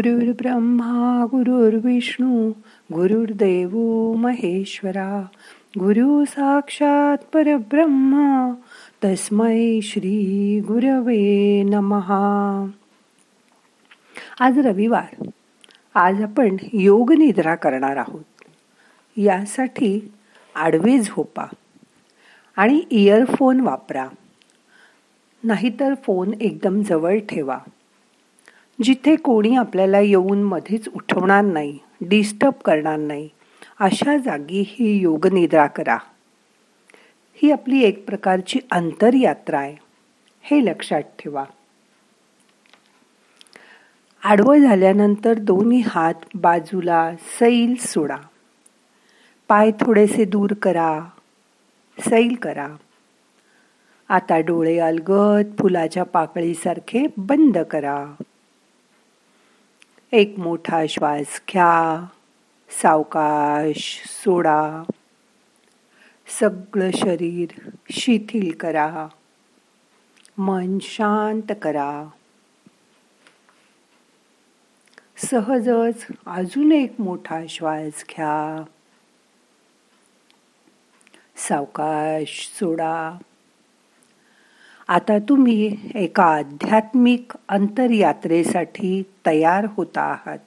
गुरुर् ब्रह्मा गुरुर्विष्णू गुरुर्देव महेश्वरा गुरु साक्षात परब्रह्मा तस्मै श्री गुरवे नमहा आज रविवार. आज आपण योग निद्रा करणार आहोत. यासाठी आडवे झोपा आणि इयरफोन वापरा. नाहीतर फोन एकदम जवळ ठेवा. जिथे कोणी आपल्याला येऊन मध्येच उठवणार नाही डिस्टर्ब करणार नाही अशा जागी ही योगनिद्रा करा. ही आपली एक प्रकारची अंतरयात्रा आहे. हे लक्षात ठेवा. आडवं झाल्यानंतर दोन्ही हात बाजूला सैल सोडा. पाय थोडेसे दूर करा. सैल करा. आता डोळे अलगद फुलाच्या पाकळीसारखे बंद करा. एक मोठा श्वास घ्या सावकाश सोडा. सगळं शरीर शिथिल करा. मन शांत करा. सहजच अजून एक मोठा श्वास घ्या. सावकाश सोडा. आता तुम्ही एका आध्यात्मिक अंतरयात्रेसाठी तयार होता आहात.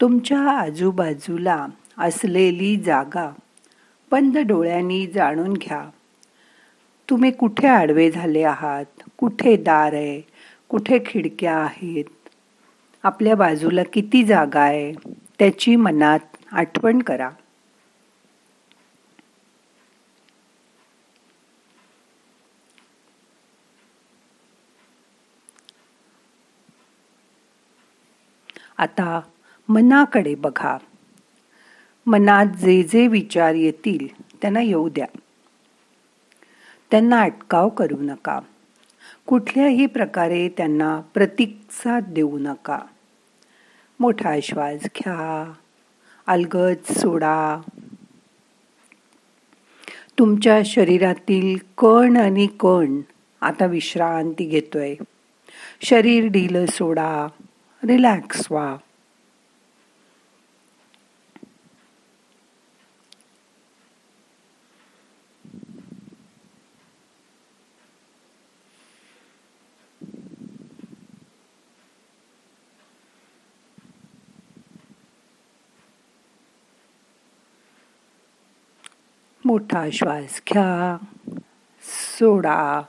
तुमच्या आजूबाजूला असलेली जागा बंद डोळ्यांनी जाणून घ्या. तुम्ही कुठे आडवे झाले आहात? कुठे दार आहे? कुठे खिडक्या आहेत? आपल्या बाजूला किती जागा आहे? त्याची मनात आठवण करा. आता मनाकडे बघा. मनात जे जे विचार येतील त्यांना येऊ द्या. त्यांना अटकाव करू नका. कुठल्याही प्रकारे त्यांना प्रतिसाद देऊ नका. मोठा श्वास घ्या. अलगद सोडा. तुमच्या शरीरातील कण आणि कण आता विश्रांती घेतोय. शरीर ढिल सोडा. रिलॅक्स व्हा मोठा श्वास घ्या सोडा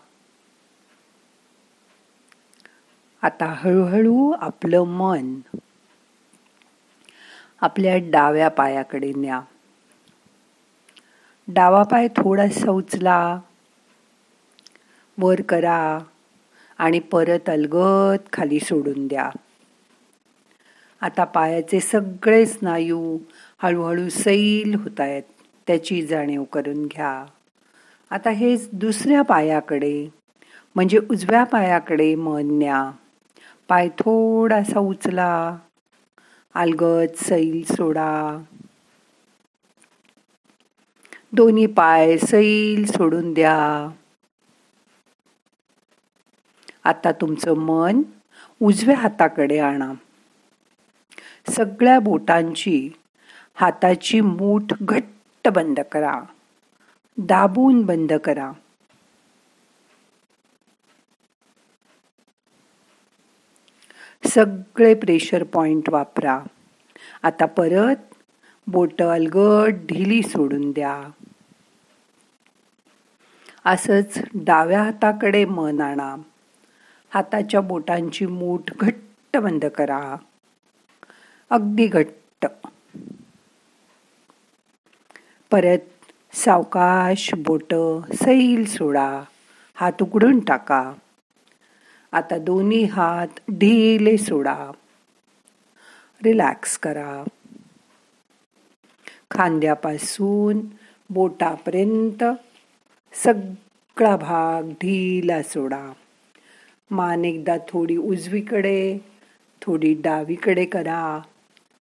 आता हळूहळू आपलं मन आपल्या डाव्या पायाकडे न्या. डावा पाय थोडासा उचला वर करा आणि परत अलगत खाली सोडून द्या. आता पायाचे सगळे स्नायू हळूहळू सैल होत आहेत त्याची जाणीव करून घ्या. आता हेच दुसऱ्या पायाकडे म्हणजे उजव्या पायाकडे मन न्या. पाय थोडासा उचला अलगद सैल सोडा. दोन्ही पाय सैल सोडून द्या. आता तुमचं मन उजव्या हाताकडे आणा. सगळ्या बोटांची हाताची मूठ घट्ट बंद करा. दाबून बंद करा. सगळे प्रेशर पॉइंट वापरा. आता परत बोट अलगट ढिली सोडून द्या. असंच डाव्या हाताकडे मन आणा. हाताच्या बोटांची मूठ घट्ट बंद करा. अगदी घट्ट. परत सावकाश बोट सैल सोडा. हात उघडून टाका. आता दोन्ही हात ढिले सोडा. रिलॅक्स करा. खांद्यापासून बोटापर्यंत सगळा भाग ढिला सोडा. मान एकदा थोडी उजवीकडे थोडी डावीकडे करा.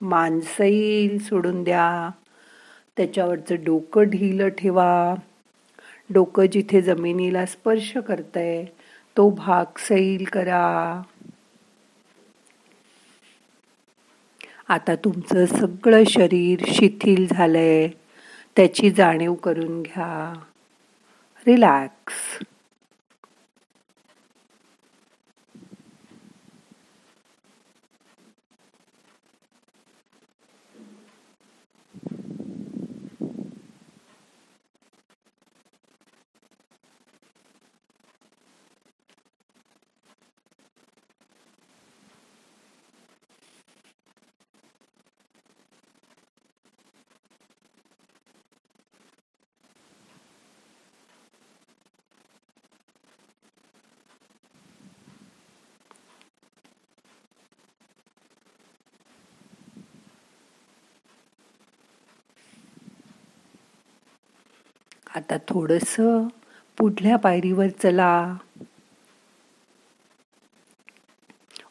मान सैल सोडून द्या. त्याच्यावरचं डोकं ढिलं ठेवा. डोकं जिथे जमिनीला स्पर्श करतंय तो भाग सैल करा. आता तुमचं सगळं शरीर शिथिल झालंय. त्याची जाणीव करून घ्या. रिलॅक्स आता थोडस पुढल्या पायरीवर चला.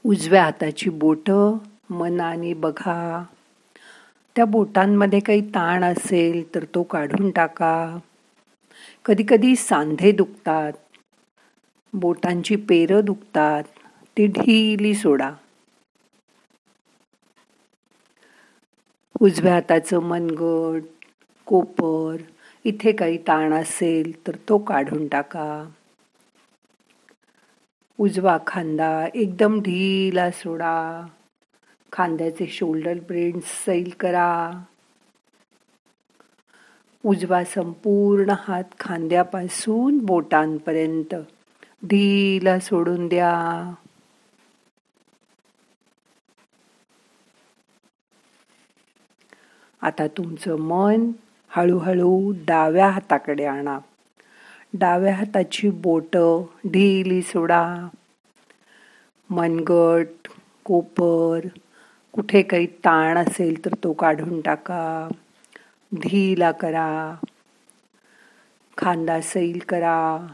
उजव्या हाताची बोट मनाने बघा. त्या बोटांमध्ये काही ताण असेल तर तो काढून टाका. कधी कधी सांधे दुखतात. बोटांची पेरं दुखतात. ती ढिली सोडा. उजव्या हाताचं मनगट कोपर इथे काही ताण असेल तर तो काढून टाका. उजवा खांदा एकदम ढीला सोडा. खांद्याचे शोल्डर ब्रेड सैल करा. उजवा संपूर्ण हात खांद्यापासून बोटांपर्यंत ढीला सोडून द्या. आता तुमचं मन हळूहळू डाव्या हाताकडे आणा. डाव्या हाताची बोटं ढिली सोडा मनगट कोपर कुठे काही ताण असेल तर तो काढून टाका. ढिला करा. खांदा सैल करा.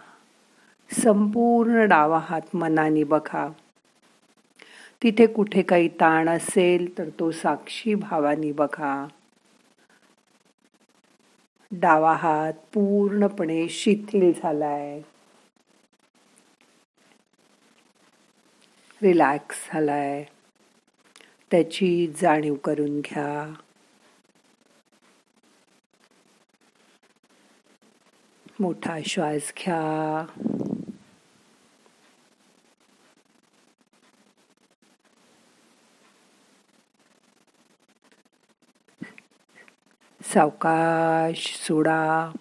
संपूर्ण डावा हात मनाने बघा. तिथे कुठे काही ताण असेल तर तो साक्षी भावानी बघा. डावा हात पूर्णपणे शिथिल झालाय. रिलॅक्स झालाय. त्याची जाणीव करून घ्या. मोठा श्वास घ्या. सावकाश सोडा.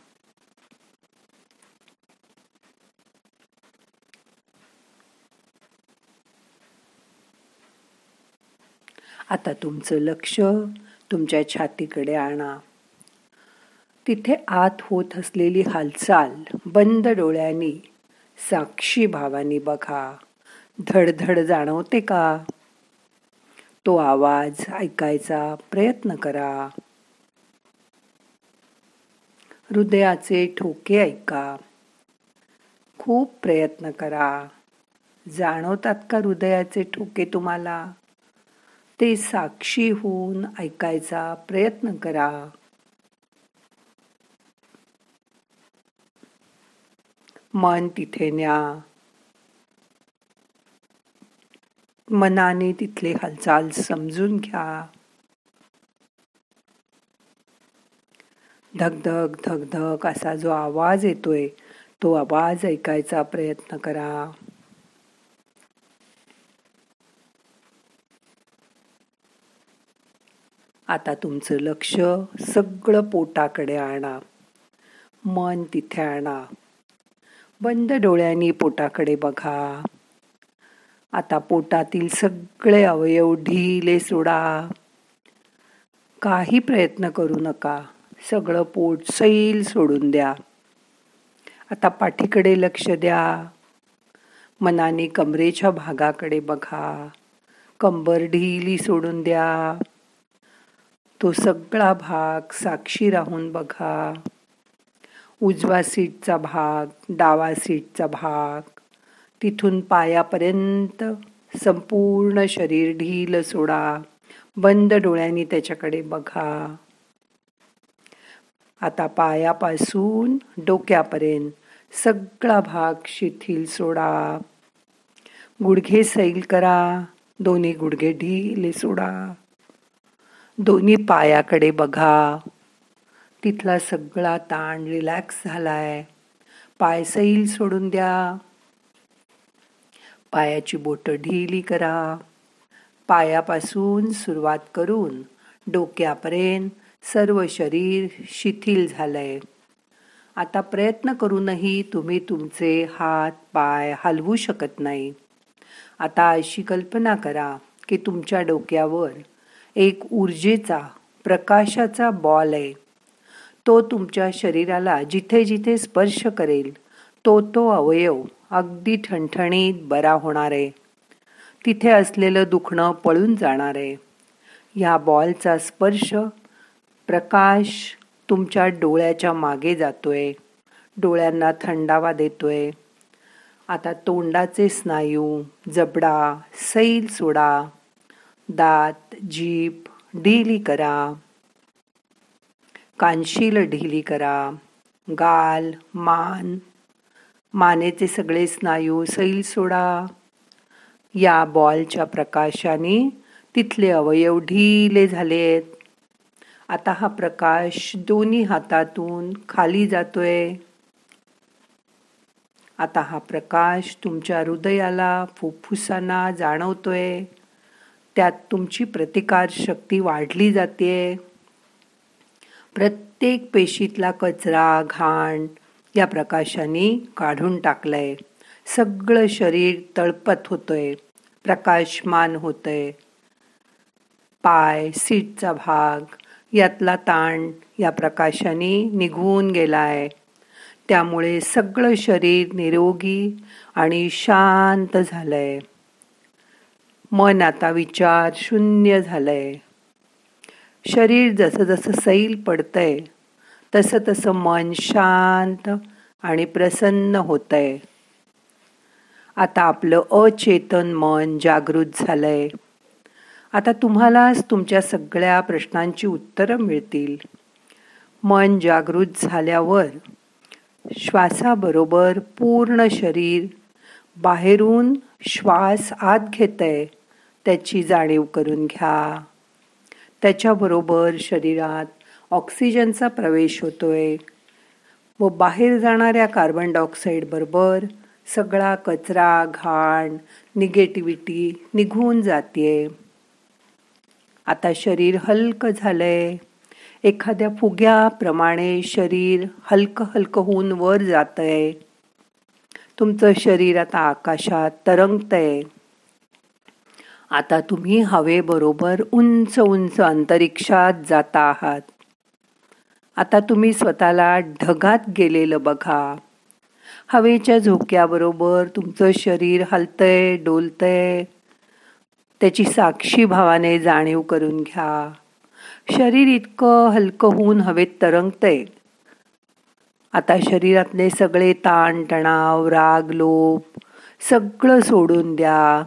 आता तुमचं लक्ष तुमच्या छातीकडे आणा. तिथे आत होत असलेली हालचाल बंद डोळ्यांनी साक्षी भावानी बघा. धडधड जाणवते का? तो आवाज ऐकायचा प्रयत्न करा. हृदयाचे ठोके ऐका. खूप प्रयत्न करा. जाणवतात का हृदयाचे ठोके तुम्हाला? ते साक्षी होऊन ऐकायचा प्रयत्न करा. मन तिथे न्या. मनाने तिथले हालचाल समजून घ्या. धगधग धगधग असा जो आवाज येतोय तो आवाज ऐकायचा प्रयत्न करा. आता तुमचं लक्ष सगळं पोटाकडे आणा. मन तिथे आणा. बंद डोळ्यांनी पोटाकडे बघा. आता पोटातील सगळे अवयव ढिले सोडा. काही प्रयत्न करू नका. सगळं पोट सैल सोडून द्या. आता पाठीकडे लक्ष द्या. मनाने कमरेच्या भागाकडे बघा. कंबर ढिली सोडून द्या. तो सगळा भाग साक्षी राहून बघा. उजवा सीटचा भाग डावा सीटचा भाग. तिथून पायापर्यंत संपूर्ण शरीर ढील सोडा. बंद डोळ्यांनी त्याच्याकडे बघा. आता पायापासून डोक्यापर्यंत सगळा भाग शिथिल सोडा. गुडघे सैल करा. दोन्ही गुडघे ढिले सोडा. दोन्ही पायाकडे बघा. तिथला सगळा ताण रिलॅक्स झालाय. पाय सैल सोडून द्या. पायाची बोटं ढिली करा. पायापासून सुरुवात करून डोक्यापर्यंत सर्व शरीर शिथिल झालंय. आता प्रयत्न करूनही तुम्ही तुमचे हात पाय हलवू शकत नाही. आता अशी कल्पना करा की तुमच्या डोक्यावर एक ऊर्जेचा प्रकाशाचा बॉल आहे. तो तुमच्या शरीराला जिथे जिथे स्पर्श करेल तो तो अवयव अगदी ठणठणीत बरा होणार आहे. तिथे असलेलं दुखणं पळून जाणार आहे. ह्या बॉलचा स्पर्श प्रकाश तुमच्या डोळ्याच्या मागे जातोय. डोळ्यांना थंडावा देतोय. आता तोंडाचे स्नायू जबडा सैल सोडा. दात जीप ढिली करा. कानशील ढिली करा. गाल मान. मानेचे सगळे स्नायू सैल सोडा. या बॉलच्या प्रकाशाने तिथले अवयव ढिले झालेत. आता हा प्रकाश दोन्ही हातातून खाली जातोय. आता हा प्रकाश तुमच्या हृदयाला फुफ्फुसांना जाणवतोय. त्यात तुमची प्रतिकार शक्ती वाढली जाते प्रत्येक पेशीतला कचरा घाण या प्रकाशाने काढून टाकलंय. सगळं शरीर तळपत होतंय. प्रकाशमान होतंय. पाय सीटचा भाग यातला ताण या प्रकाशाने निघून गेलाय. त्यामुळे सगळं शरीर निरोगी आणि शांत झालंय. मन आता विचार शून्य झालंय. शरीर जसं जसं सैल पडतंय तसं तसं मन शांत आणि प्रसन्न होतंय. आता आपलं अचेतन मन जागृत झालंय. आता तुम्हालाच तुमच्या सगळ्या प्रश्नांची उत्तरं मिळतील. मन जागृत झाल्यावर श्वासाबरोबर पूर्ण शरीर बाहेरून श्वास आत घेतंय त्याची जाणीव करून घ्या. त्याच्याबरोबर शरीरात ऑक्सिजनचा प्रवेश होतोय व बाहेर जाणाऱ्या कार्बन डायऑक्साईड बरोबर सगळा कचरा घाण निगेटिव्हिटी निघून जाते आता शरीर हलकं झालंय. एखाद्या फुग्याप्रमाणे शरीर हलकं हलकं होऊन वर जातंय. तुमचं शरीर आता आकाशात तरंगतंय. आता तुम्ही हवेबरोबर उंच उंच अंतरिक्षात जाता आहात. आता तुम्ही स्वतःला ढगात गेलेलं बघा. हवेच्या झोक्याबरोबर तुमचं शरीर हलतंय डोलतंय. त्याची साक्षी भावाने जाणीव करून घ्या. शरीर इतकं हलकं होऊन हवेत तरंगतंय. आता शरीरातले सगळे ताण तणाव राग लोप सगळं सोडून द्या.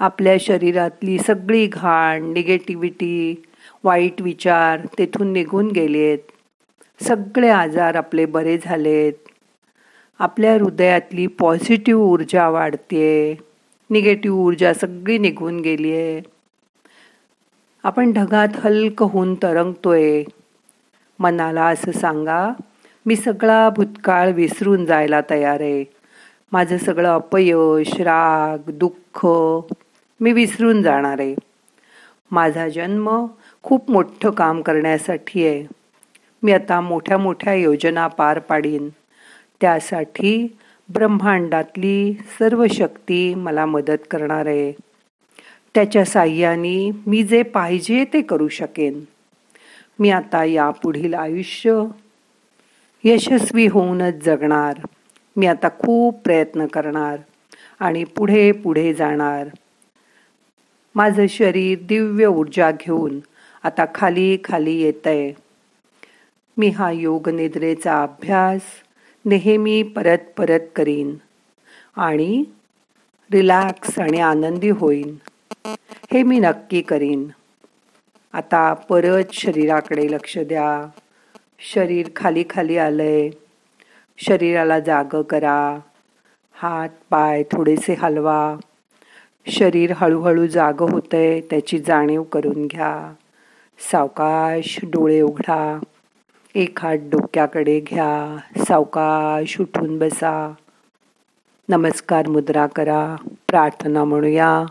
आपल्या शरीरातली सगळी घाण निगेटिव्हिटी वाईट विचार तेथून निघून गेलेत. सगळे आजार आपले बरे झालेत. आपल्या हृदयातली पॉझिटिव्ह ऊर्जा वाढते निगेटिव्ह ऊर्जा सगळी निघून गेली आहे आपण ढगात हलकं होऊन तरंगतोय. मनाला असं सांगा मी सगळा भूतकाळ विसरून जायला तयार. आहे माझं सगळं अपयश राग दुःख मी विसरून जाणार. आहे माझा जन्म खूप मोठं काम करण्यासाठी आहे मी आता मोठ्या मोठ्या योजना पार पाडीन. त्यासाठी ब्रह्मांडातली सर्व शक्ती मला मदत करणार आहे. त्याच्या साह्याने मी जे पाहिजे ते करू शकेन. मी आता यापुढील आयुष्य यशस्वी होऊनच जगणार. मी आता खूप प्रयत्न करणार आणि पुढे पुढे जाणार. माझं शरीर दिव्य ऊर्जा घेऊन आता खाली खाली येत आहे मी हा योग निद्रेचा अभ्यास नेहमी परत परत करीन आणि रिलॅक्स आणि आनंदी होईन. हे मी नक्की करीन. आता परत शरीराकडे लक्ष द्या. शरीर खाली खाली आलंय. शरीराला जाग करा. हात पाय थोडेसे हलवा. शरीर हळूहळू जाग होतंय त्याची जाणीव करून घ्या. सावकाश डोळे उघडा. एक हात डोक्याकडे घ्या, सावकाश उठून बसा. नमस्कार मुद्रा करा, प्रार्थना म्हणूया.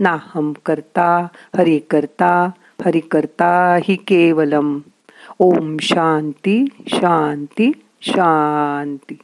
नाहम करता, हरि करता हरि करता ही केवलम. ओम शांती शांती शांती.